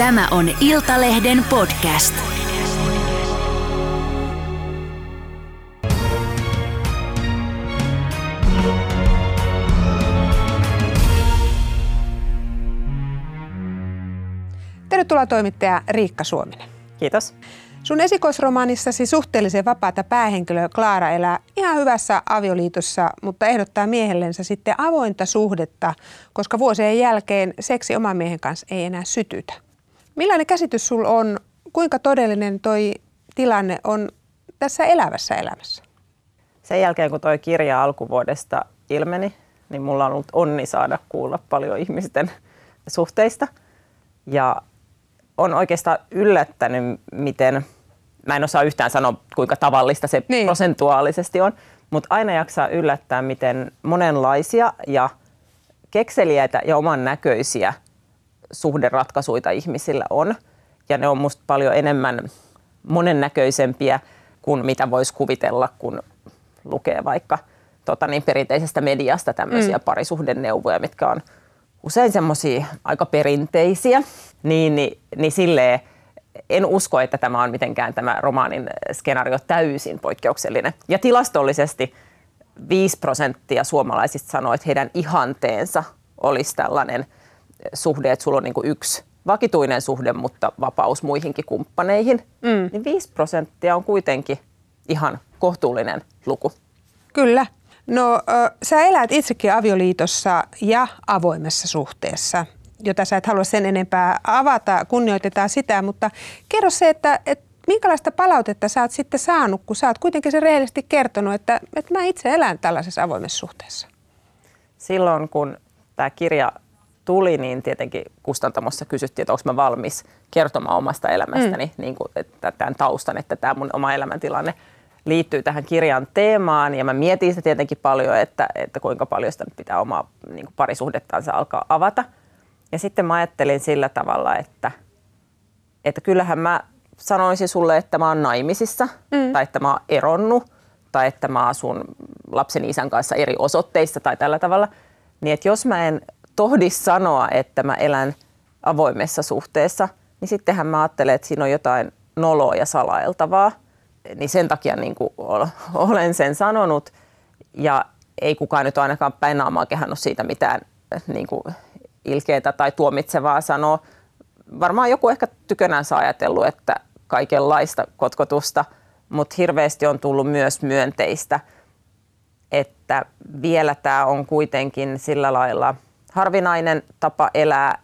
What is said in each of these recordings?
Tämä on Iltalehden podcast. Tervetuloa toimittaja Riikka Suominen. Kiitos. Sun esikoisromaanissasi suhteellisen vapaata päähenkilö Klaara elää ihan hyvässä avioliitossa, mutta ehdottaa miehellensä sitten avointa suhdetta, koska vuosien jälkeen seksi oman miehen kanssa ei enää sytytä. Millainen käsitys sul on, kuinka todellinen toi tilanne on tässä elävässä elämässä? Sen jälkeen, kun toi kirja alkuvuodesta ilmeni, niin mulla on ollut onni saada kuulla paljon ihmisten suhteista. Ja on oikeastaan yllättänyt, miten, mä en osaa yhtään sanoa, kuinka tavallista se niin. prosentuaalisesti on, mutta aina jaksaa yllättää, miten monenlaisia ja kekseliäitä ja oman näköisiä suhderatkaisuita ihmisillä on. Ja ne on musta paljon enemmän monennäköisempiä kuin mitä voisi kuvitella, kun lukee vaikka tota niin, perinteisestä mediasta tämmöisiä mm. parisuhdeneuvoja, mitkä on usein semmoisia aika perinteisiä, niin, niin, niin silleen en usko, että tämä on mitenkään tämä romaanin skenaario täysin poikkeuksellinen. Ja tilastollisesti 5 prosenttia suomalaisista sanoo, että heidän ihanteensa olisi tällainen suhde, että sulla on niin kuin yksi vakituinen suhde, mutta vapaus muihinkin kumppaneihin. Mm. Niin 5 prosenttia on kuitenkin ihan kohtuullinen luku. Kyllä. No äh, sä elät itsekin avioliitossa ja avoimessa suhteessa, jota sä et halua sen enempää avata, kunnioitetaan sitä, mutta kerro se, että, että minkälaista palautetta sä oot sitten saanut, kun sä oot kuitenkin se rehellisesti kertonut, että, että mä itse elän tällaisessa avoimessa suhteessa? Silloin kun tämä kirja tuli, niin tietenkin kustantamossa kysyttiin, että onko mä valmis kertomaan omasta elämästäni, mm. niin kuin, että tämän taustan, että tämä mun oma elämäntilanne – liittyy tähän kirjan teemaan ja mä mietin sitä tietenkin paljon, että, että kuinka paljon sitä pitää omaa niin kuin parisuhdettansa alkaa avata. Ja sitten mä ajattelin sillä tavalla, että, että kyllähän mä sanoisin sulle, että mä oon naimisissa mm. tai että mä oon eronnut tai että mä asun lapsen isän kanssa eri osoitteissa tai tällä tavalla. Niin että jos mä en tohdi sanoa, että mä elän avoimessa suhteessa, niin sittenhän mä ajattelen, että siinä on jotain noloa ja salailtavaa – niin sen takia niin kuin olen sen sanonut. Ja ei kukaan nyt ainakaan päin naamaa kehannut siitä mitään niin kuin ilkeitä tai tuomitsevaa sanoa. Varmaan joku ehkä tykönänsä ajatellut, että kaikenlaista kotkotusta, mutta hirveästi on tullut myös myönteistä, että vielä tämä on kuitenkin sillä lailla harvinainen tapa elää,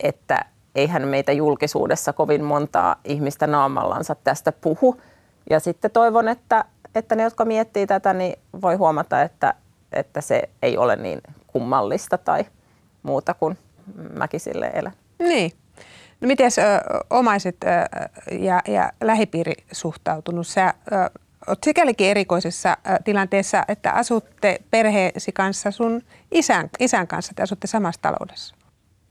että eihän meitä julkisuudessa kovin montaa ihmistä naamallansa tästä puhu – ja sitten toivon, että, että ne, jotka miettii tätä, niin voi huomata, että, että se ei ole niin kummallista tai muuta kuin mäkin sille elän. Niin. No miten omaiset ö, ja, ja lähipiiri suhtautunut? Sä ö, oot sikälikin erikoisessa ö, tilanteessa, että asutte perheesi kanssa sun isän, isän kanssa, te asutte samassa taloudessa.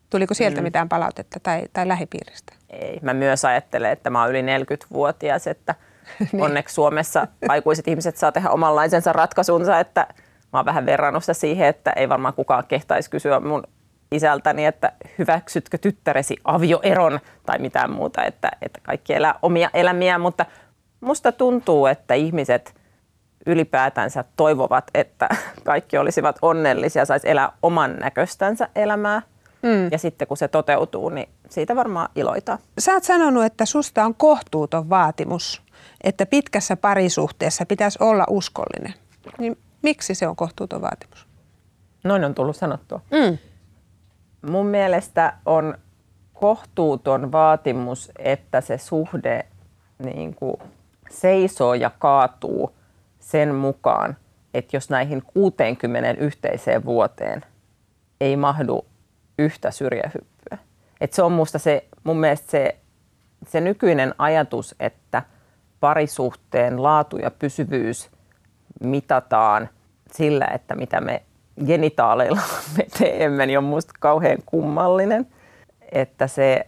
Tuliko sieltä mm. mitään palautetta tai, tai lähipiiristä? Ei. Mä myös ajattelen, että mä oon yli 40-vuotias, että – niin. Onneksi Suomessa aikuiset ihmiset saa tehdä omanlaisensa ratkaisunsa, että mä oon vähän verrannut sitä siihen, että ei varmaan kukaan kehtaisi kysyä mun isältäni, että hyväksytkö tyttäresi avioeron tai mitään muuta, että, että kaikki elää omia elämiä, mutta musta tuntuu, että ihmiset ylipäätänsä toivovat, että kaikki olisivat onnellisia, saisi elää oman näköistänsä elämää. Mm. Ja sitten kun se toteutuu, niin siitä varmaan iloitaan. Sä oot sanonut, että susta on kohtuuton vaatimus että pitkässä parisuhteessa pitäisi olla uskollinen. Niin miksi se on kohtuuton vaatimus? Noin on tullut sanottua. Mm. Mun mielestä on kohtuuton vaatimus, että se suhde niin kuin seisoo ja kaatuu sen mukaan, että jos näihin 60 yhteiseen vuoteen ei mahdu yhtä syrjähyppyä. Et se on musta se, mun mielestä se, se nykyinen ajatus, että – parisuhteen laatu ja pysyvyys mitataan sillä, että mitä me genitaaleilla me teemme, niin on minusta kauhean kummallinen, että se,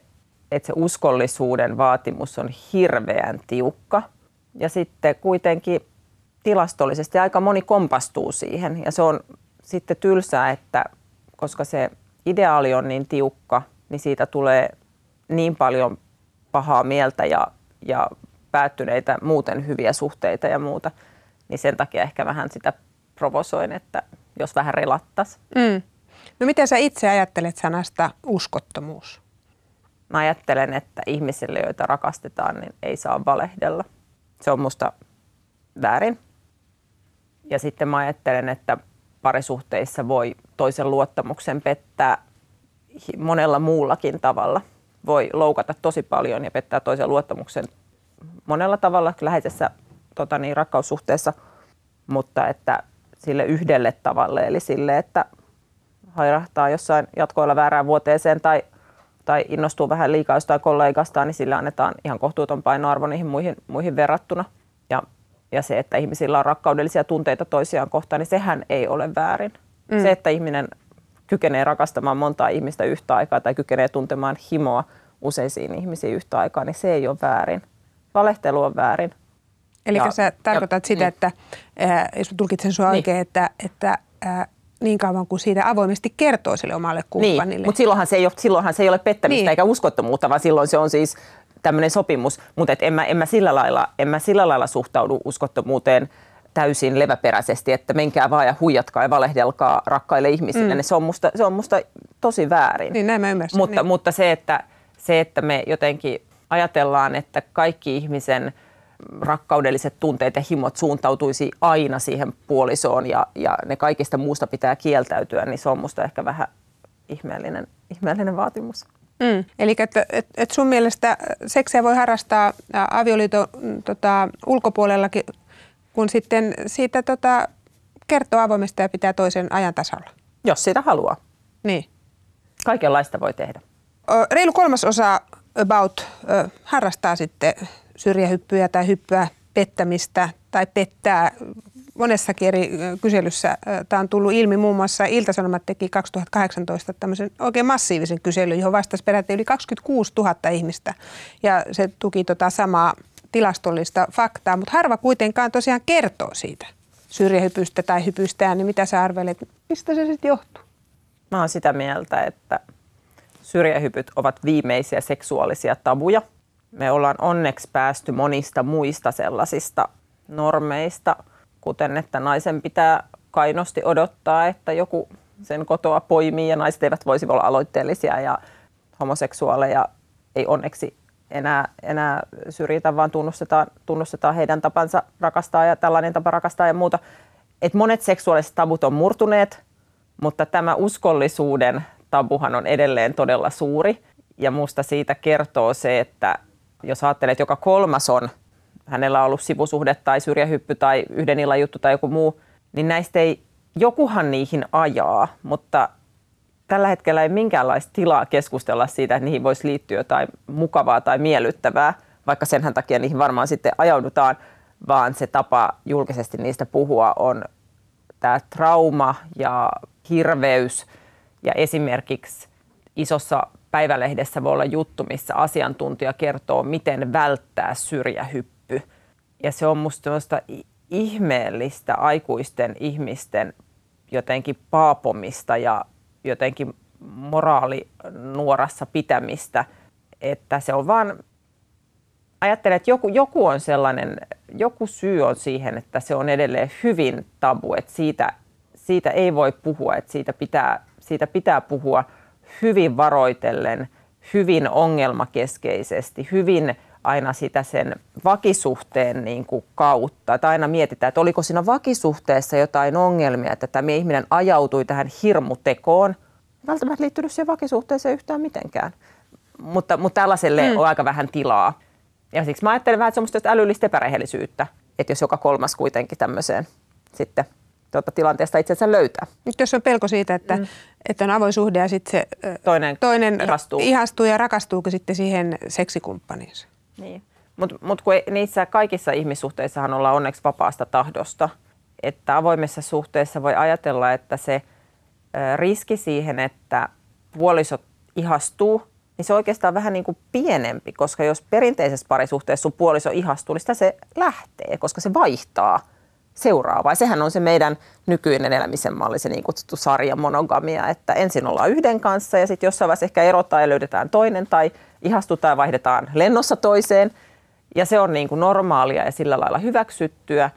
että se uskollisuuden vaatimus on hirveän tiukka. Ja sitten kuitenkin tilastollisesti aika moni kompastuu siihen. Ja se on sitten tylsää, että koska se ideaali on niin tiukka, niin siitä tulee niin paljon pahaa mieltä ja, ja päättyneitä muuten hyviä suhteita ja muuta, niin sen takia ehkä vähän sitä provosoin, että jos vähän relattas. Mm. No miten sä itse ajattelet sanasta uskottomuus? Mä ajattelen, että ihmisille, joita rakastetaan, niin ei saa valehdella. Se on musta väärin. Ja sitten mä ajattelen, että parisuhteissa voi toisen luottamuksen pettää monella muullakin tavalla. Voi loukata tosi paljon ja pettää toisen luottamuksen monella tavalla läheisessä tota niin, rakkaussuhteessa, mutta että sille yhdelle tavalle, eli sille, että hairahtaa jossain jatkoilla väärään vuoteeseen tai, tai innostuu vähän liikaa jostain kollegastaan, niin sille annetaan ihan kohtuuton painoarvo niihin muihin, muihin verrattuna. Ja, ja se, että ihmisillä on rakkaudellisia tunteita toisiaan kohtaan, niin sehän ei ole väärin. Mm. Se, että ihminen kykenee rakastamaan montaa ihmistä yhtä aikaa tai kykenee tuntemaan himoa useisiin ihmisiin yhtä aikaa, niin se ei ole väärin. Valehtelu on väärin. Eli sä tarkoitat ja, sitä, niin. että äh, jos tulkitsen sinua niin. oikein, että, että äh, niin kauan kuin siitä avoimesti kertoo sille omalle niin, kumppanille. Niin, mutta silloinhan se, ei ole, silloinhan se ei ole pettämistä niin. eikä uskottomuutta, vaan silloin se on siis tämmöinen sopimus. Mutta en mä, en, mä sillä lailla, en mä sillä lailla suhtaudu uskottomuuteen täysin leväperäisesti, että menkää vaan ja huijatkaa ja valehdelkaa rakkaille ihmisille. Mm. Se, on musta, se on musta tosi väärin. Niin näin mä ymmärsin. Mutta, niin. mutta se, että, se, että me jotenkin ajatellaan, että kaikki ihmisen rakkaudelliset tunteet ja himot suuntautuisi aina siihen puolisoon ja, ja ne kaikista muusta pitää kieltäytyä, niin se on musta ehkä vähän ihmeellinen, ihmeellinen vaatimus. Mm. Eli että et, et sun mielestä seksiä voi harrastaa avioliiton mm, tota, ulkopuolellakin, kun sitten siitä tota, kertoo avoimesta ja pitää toisen ajan tasalla? Jos sitä haluaa. Niin. Kaikenlaista voi tehdä. Reilu kolmasosa about harrastaa sitten syrjähyppyjä tai hyppyä pettämistä tai pettää. Monessakin eri kyselyssä tämä on tullut ilmi. Muun muassa Iltasanomat teki 2018 tämmöisen oikein massiivisen kyselyn, johon vastasi peräti yli 26 000 ihmistä. Ja se tuki tota samaa tilastollista faktaa, mutta harva kuitenkaan tosiaan kertoo siitä syrjähypystä tai hypystään, niin mitä sä arvelet, mistä se sitten johtuu? Mä oon sitä mieltä, että syrjähypyt ovat viimeisiä seksuaalisia tabuja – me ollaan onneksi päästy monista muista sellaisista normeista, kuten että naisen pitää kainosti odottaa, että joku sen kotoa poimii ja naiset eivät voisi olla aloitteellisia ja homoseksuaaleja ei onneksi enää, enää syrjitä, vaan tunnustetaan, tunnustetaan heidän tapansa rakastaa ja tällainen tapa rakastaa ja muuta. Et monet seksuaaliset tabut on murtuneet, mutta tämä uskollisuuden tabuhan on edelleen todella suuri. Ja musta siitä kertoo se, että jos ajattelee, että joka kolmas on, hänellä on ollut sivusuhde tai syrjähyppy tai yhden illan juttu tai joku muu, niin näistä ei, jokuhan niihin ajaa, mutta tällä hetkellä ei minkäänlaista tilaa keskustella siitä, että niihin voisi liittyä jotain mukavaa tai miellyttävää, vaikka senhän takia niihin varmaan sitten ajaudutaan, vaan se tapa julkisesti niistä puhua on tämä trauma ja hirveys ja esimerkiksi isossa päivälehdessä voi olla juttu, missä asiantuntija kertoo, miten välttää syrjähyppy. Ja se on musta ihmeellistä aikuisten ihmisten jotenkin paapomista ja jotenkin moraalinuorassa pitämistä, että se on vaan, ajattelen, että joku, joku on sellainen, joku syy on siihen, että se on edelleen hyvin tabu, että siitä, siitä ei voi puhua, että siitä pitää, siitä pitää puhua – hyvin varoitellen, hyvin ongelmakeskeisesti, hyvin aina sitä sen vakisuhteen niin kuin kautta. Että aina mietitään, että oliko siinä vakisuhteessa jotain ongelmia, että tämä ihminen ajautui tähän hirmutekoon. Välttämättä liittynyt siihen vakisuhteeseen yhtään mitenkään. Mutta, mutta tällaiselle mm. on aika vähän tilaa. Ja siksi mä ajattelen vähän semmoista älyllistä epärehellisyyttä, että jos joka kolmas kuitenkin tämmöiseen sitten tuota, tilanteesta itsensä löytää. Nyt jos on pelko siitä, että, mm. että on avoin suhde ja sitten se toinen, toinen ihastuu. ihastuu ja rakastuuko sitten siihen seksikumppaniinsa. Niin. Mutta mut kun niissä kaikissa ihmissuhteissahan ollaan onneksi vapaasta tahdosta, että avoimessa suhteessa voi ajatella, että se riski siihen, että puoliso ihastuu, niin se on oikeastaan vähän niin kuin pienempi, koska jos perinteisessä parisuhteessa sun puoliso ihastuu, niin sitä se lähtee, koska se vaihtaa seuraavaa. Sehän on se meidän nykyinen elämisen malli, se niin kutsuttu sarja monogamia, että ensin ollaan yhden kanssa ja sitten jossain vaiheessa ehkä erotaan ja löydetään toinen tai ihastutaan ja vaihdetaan lennossa toiseen. Ja se on niin kuin normaalia ja sillä lailla hyväksyttyä,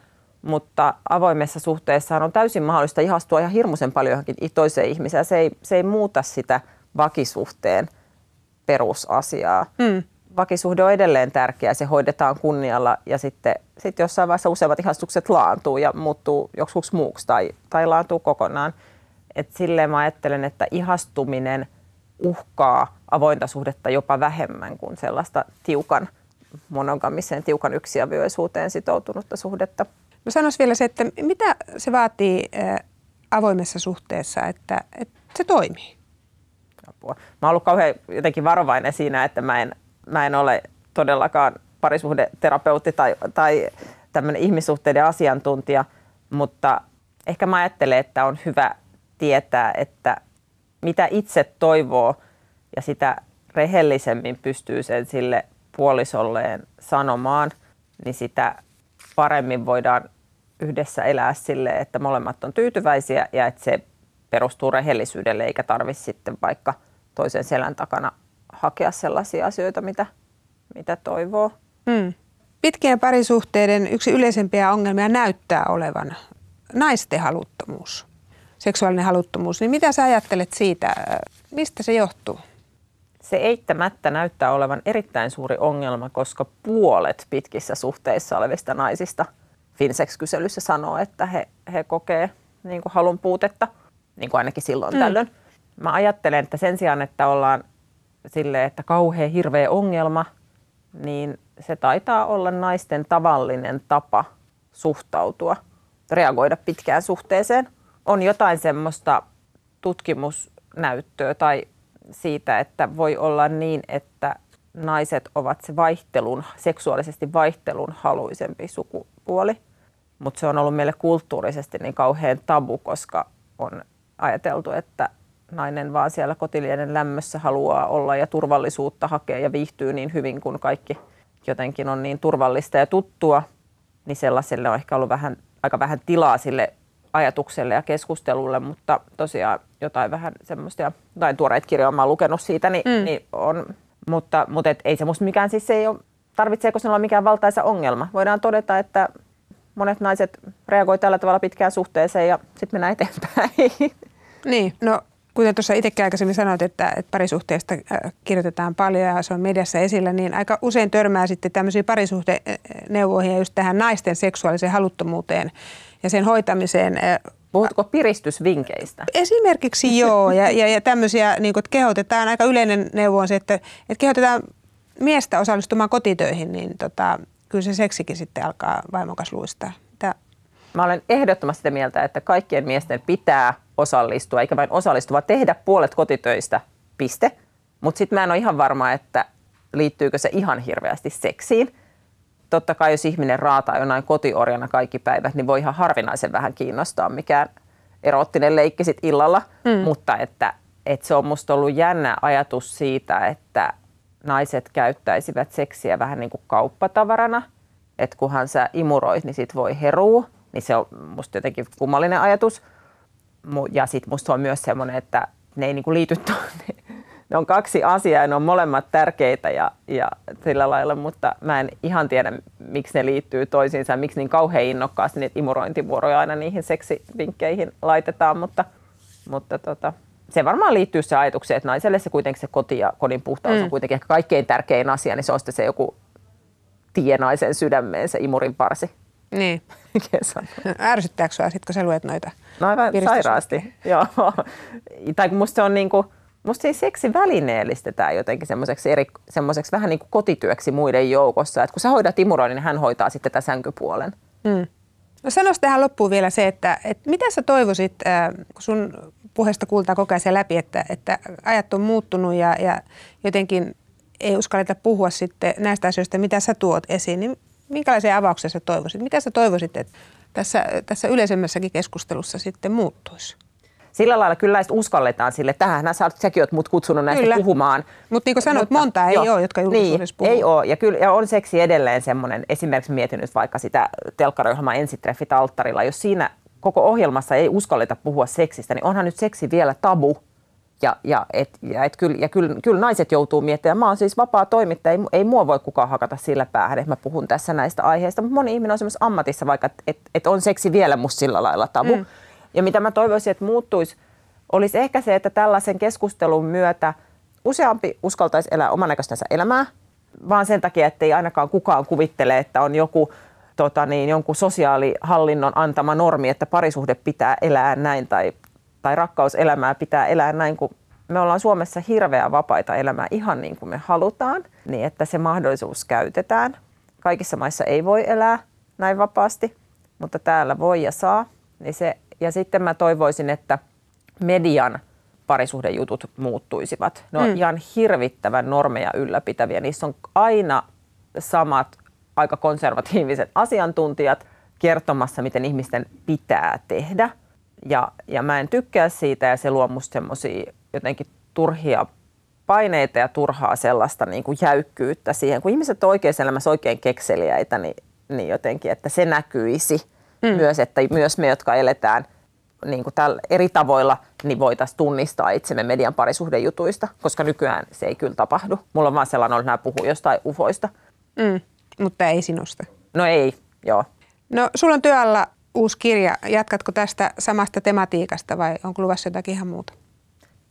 mutta avoimessa suhteessa on täysin mahdollista ihastua ihan hirmuisen paljon johonkin toiseen ihmiseen. Se ei, se ei muuta sitä vakisuhteen perusasiaa. Mm vakisuhde on edelleen tärkeä, se hoidetaan kunnialla ja sitten sit jossain vaiheessa useimmat ihastukset laantuu ja muuttuu joksikin muuksi tai, tai laantuu kokonaan. Et silleen mä ajattelen, että ihastuminen uhkaa avointa suhdetta jopa vähemmän kuin sellaista tiukan monogamiseen, tiukan yksiavioisuuteen sitoutunutta suhdetta. No sanois vielä se, että mitä se vaatii avoimessa suhteessa, että, että se toimii? Apua. Mä oon ollut kauhean jotenkin varovainen siinä, että mä en mä en ole todellakaan parisuhdeterapeutti tai, tai tämmöinen ihmissuhteiden asiantuntija, mutta ehkä mä ajattelen, että on hyvä tietää, että mitä itse toivoo ja sitä rehellisemmin pystyy sen sille puolisolleen sanomaan, niin sitä paremmin voidaan yhdessä elää sille, että molemmat on tyytyväisiä ja että se perustuu rehellisyydelle eikä tarvitse sitten vaikka toisen selän takana hakea sellaisia asioita, mitä, mitä toivoo. Mm. Pitkien parisuhteiden yksi yleisempiä ongelmia näyttää olevan naisten haluttomuus, seksuaalinen haluttomuus. Niin mitä sä ajattelet siitä, mistä se johtuu? Se eittämättä näyttää olevan erittäin suuri ongelma, koska puolet pitkissä suhteissa olevista naisista Finsex-kyselyssä sanoo, että he, he kokee niin kuin halun puutetta, niin kuin ainakin silloin mm. tällöin. Mä ajattelen, että sen sijaan, että ollaan sille, että kauhean hirveä ongelma, niin se taitaa olla naisten tavallinen tapa suhtautua, reagoida pitkään suhteeseen. On jotain semmoista tutkimusnäyttöä tai siitä, että voi olla niin, että naiset ovat se vaihtelun, seksuaalisesti vaihtelun haluisempi sukupuoli. Mutta se on ollut meille kulttuurisesti niin kauhean tabu, koska on ajateltu, että nainen vaan siellä kotilieden lämmössä haluaa olla ja turvallisuutta hakee ja viihtyy niin hyvin kuin kaikki jotenkin on niin turvallista ja tuttua, niin sellaiselle on ehkä ollut vähän, aika vähän tilaa sille ajatukselle ja keskustelulle, mutta tosiaan jotain vähän semmoista, ja jotain tuoreita kirjoja olen lukenut siitä, niin, mm. niin on, mutta, mutta et ei se musta mikään siis ei ole, tarvitseeko se olla mikään valtaisa ongelma. Voidaan todeta, että monet naiset reagoivat tällä tavalla pitkään suhteeseen ja sitten mennään eteenpäin. Niin, no kuten tuossa itsekin aikaisemmin sanoit, että, että parisuhteesta äh, kirjoitetaan paljon ja se on mediassa esillä, niin aika usein törmää sitten tämmöisiin parisuhteneuvoihin ja just tähän naisten seksuaaliseen haluttomuuteen ja sen hoitamiseen. Äh, Puhutko piristysvinkeistä? Esimerkiksi joo, ja, ja, ja tämmöisiä, niin kuin, että kehotetaan, aika yleinen neuvo on se, että, että kehotetaan miestä osallistumaan kotitöihin, niin tota, kyllä se seksikin sitten alkaa vaimokas luistaa. Tää. Mä olen ehdottomasti sitä mieltä, että kaikkien miesten pitää osallistua, eikä vain osallistua, vaan tehdä puolet kotitöistä, piste. Mutta sitten mä en ole ihan varma, että liittyykö se ihan hirveästi seksiin. Totta kai jos ihminen raataa jonain kotiorjana kaikki päivät, niin voi ihan harvinaisen vähän kiinnostaa mikään erottinen leikki sit illalla. Mm. Mutta että, että se on musta ollut jännä ajatus siitä, että naiset käyttäisivät seksiä vähän niin kuin kauppatavarana. Että kunhan sä imuroit, niin sit voi herua. Niin se on musta jotenkin kummallinen ajatus. Ja sitten musta on myös semmoinen, että ne ei niinku liity, ne on kaksi asiaa ja ne on molemmat tärkeitä ja, ja sillä lailla, mutta mä en ihan tiedä, miksi ne liittyy toisiinsa ja miksi niin kauhean innokkaasti niitä imurointivuoroja aina niihin seksivinkkeihin laitetaan, mutta, mutta tota, se varmaan liittyy se ajatukseen, että naiselle se kuitenkin se koti ja kodin puhtaus mm. on kuitenkin ehkä kaikkein tärkein asia, niin se on sitten se joku tienaisen sydämeen se imurin parsi. Niin. Ärsyttääkö sinua sitten, kun sä luet noita No aivan sairaasti, joo. Tai kun musta se on niinku, musta se seksi välineellistetään jotenkin semmoiseksi, eri, semmoiseksi vähän niin kuin kotityöksi muiden joukossa. Että kun sä hoidat imuroin, niin hän hoitaa sitten tätä sänkypuolen. Mm. No sanoisi tähän loppuun vielä se, että, että mitä sä toivoisit, kun sun puheesta kuultaa koko ajan läpi, että, että ajat on muuttunut ja, ja jotenkin ei uskalleta puhua sitten näistä asioista, mitä sä tuot esiin, niin minkälaisia avauksia sä toivoisit? Mitä sä toivoisit, että tässä, tässä yleisemmässäkin keskustelussa sitten muuttuisi? sillä lailla kyllä uskalletaan sille, tähän sä, säkin oot mut kutsunut näistä Kyllä. puhumaan. Mutta niin kuin sanoit, monta ei joo, ole, jotka julkisuudessa niin, puhuu. ei ole. Ja, kyllä, ja on seksi edelleen semmoinen, esimerkiksi mietin nyt vaikka sitä telkkariohjelmaa Ensitreffit alttarilla, jos siinä koko ohjelmassa ei uskalleta puhua seksistä, niin onhan nyt seksi vielä tabu. Ja, ja, et, ja, et kyllä, ja kyllä, kyllä naiset joutuu miettimään. Mä oon siis vapaa toimittaja, ei, ei mua voi kukaan hakata sillä päähän, että mä puhun tässä näistä aiheista. Mutta moni ihminen on semmoisessa ammatissa vaikka, että et, et on seksi vielä musta sillä lailla tabu. Mm. Ja mitä mä toivoisin, että muuttuisi, olisi ehkä se, että tällaisen keskustelun myötä useampi uskaltaisi elää omanäköistänsä elämää, vaan sen takia, että ei ainakaan kukaan kuvittele, että on joku tota niin, jonkun sosiaalihallinnon antama normi, että parisuhde pitää elää näin tai, tai rakkauselämää pitää elää näin, kun me ollaan Suomessa hirveän vapaita elämää ihan niin kuin me halutaan, niin että se mahdollisuus käytetään. Kaikissa maissa ei voi elää näin vapaasti, mutta täällä voi ja saa. Niin se, ja sitten mä toivoisin, että median parisuhdejutut muuttuisivat. Ne on mm. ihan hirvittävän normeja ylläpitäviä. Niissä on aina samat aika konservatiiviset asiantuntijat kertomassa, miten ihmisten pitää tehdä. Ja, ja mä en tykkää siitä ja se luo musta jotenkin turhia paineita ja turhaa sellaista niin kuin jäykkyyttä siihen. Kun ihmiset on oikeassa elämässä oikein kekseliäitä, niin, niin jotenkin, että se näkyisi mm. myös, että myös me, jotka eletään niin kuin tällä eri tavoilla, niin voitaisiin tunnistaa itsemme median parisuhdejutuista, koska nykyään se ei kyllä tapahdu. Mulla on vaan sellainen, että nämä puhuu jostain ufoista. Mm, mutta ei sinusta. No ei, joo. No sulla on työllä uusi kirja. Jatkatko tästä samasta tematiikasta vai onko luvassa jotakin ihan muuta?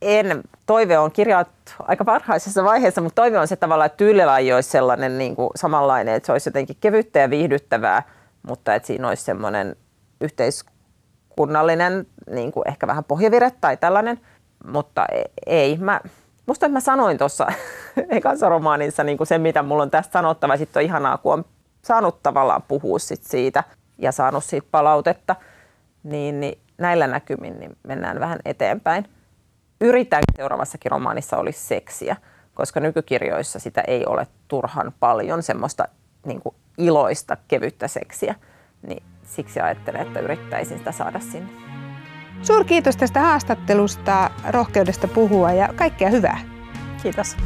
En. Toive on kirjaat aika varhaisessa vaiheessa, mutta toive on se tavallaan, että tyylilaji olisi sellainen niin kuin samanlainen, että se olisi jotenkin kevyttä ja viihdyttävää, mutta että siinä olisi semmoinen yhteiskunnallinen, niin kuin ehkä vähän pohjavire tai tällainen, mutta e- ei. Mä, musta mä sanoin tuossa ekassa romaanissa niin kuin se, mitä mulla on tästä sanottava. Sitten on ihanaa, kun on saanut tavallaan puhua sit siitä ja saanut siitä palautetta, niin, niin näillä näkymin niin mennään vähän eteenpäin. Yritän seuraavassakin romaanissa olisi seksiä, koska nykykirjoissa sitä ei ole turhan paljon semmoista niin kuin iloista, kevyttä seksiä. Niin siksi ajattelen, että yrittäisin sitä saada sinne. Suurkiitos tästä haastattelusta, rohkeudesta puhua ja kaikkea hyvää. Kiitos.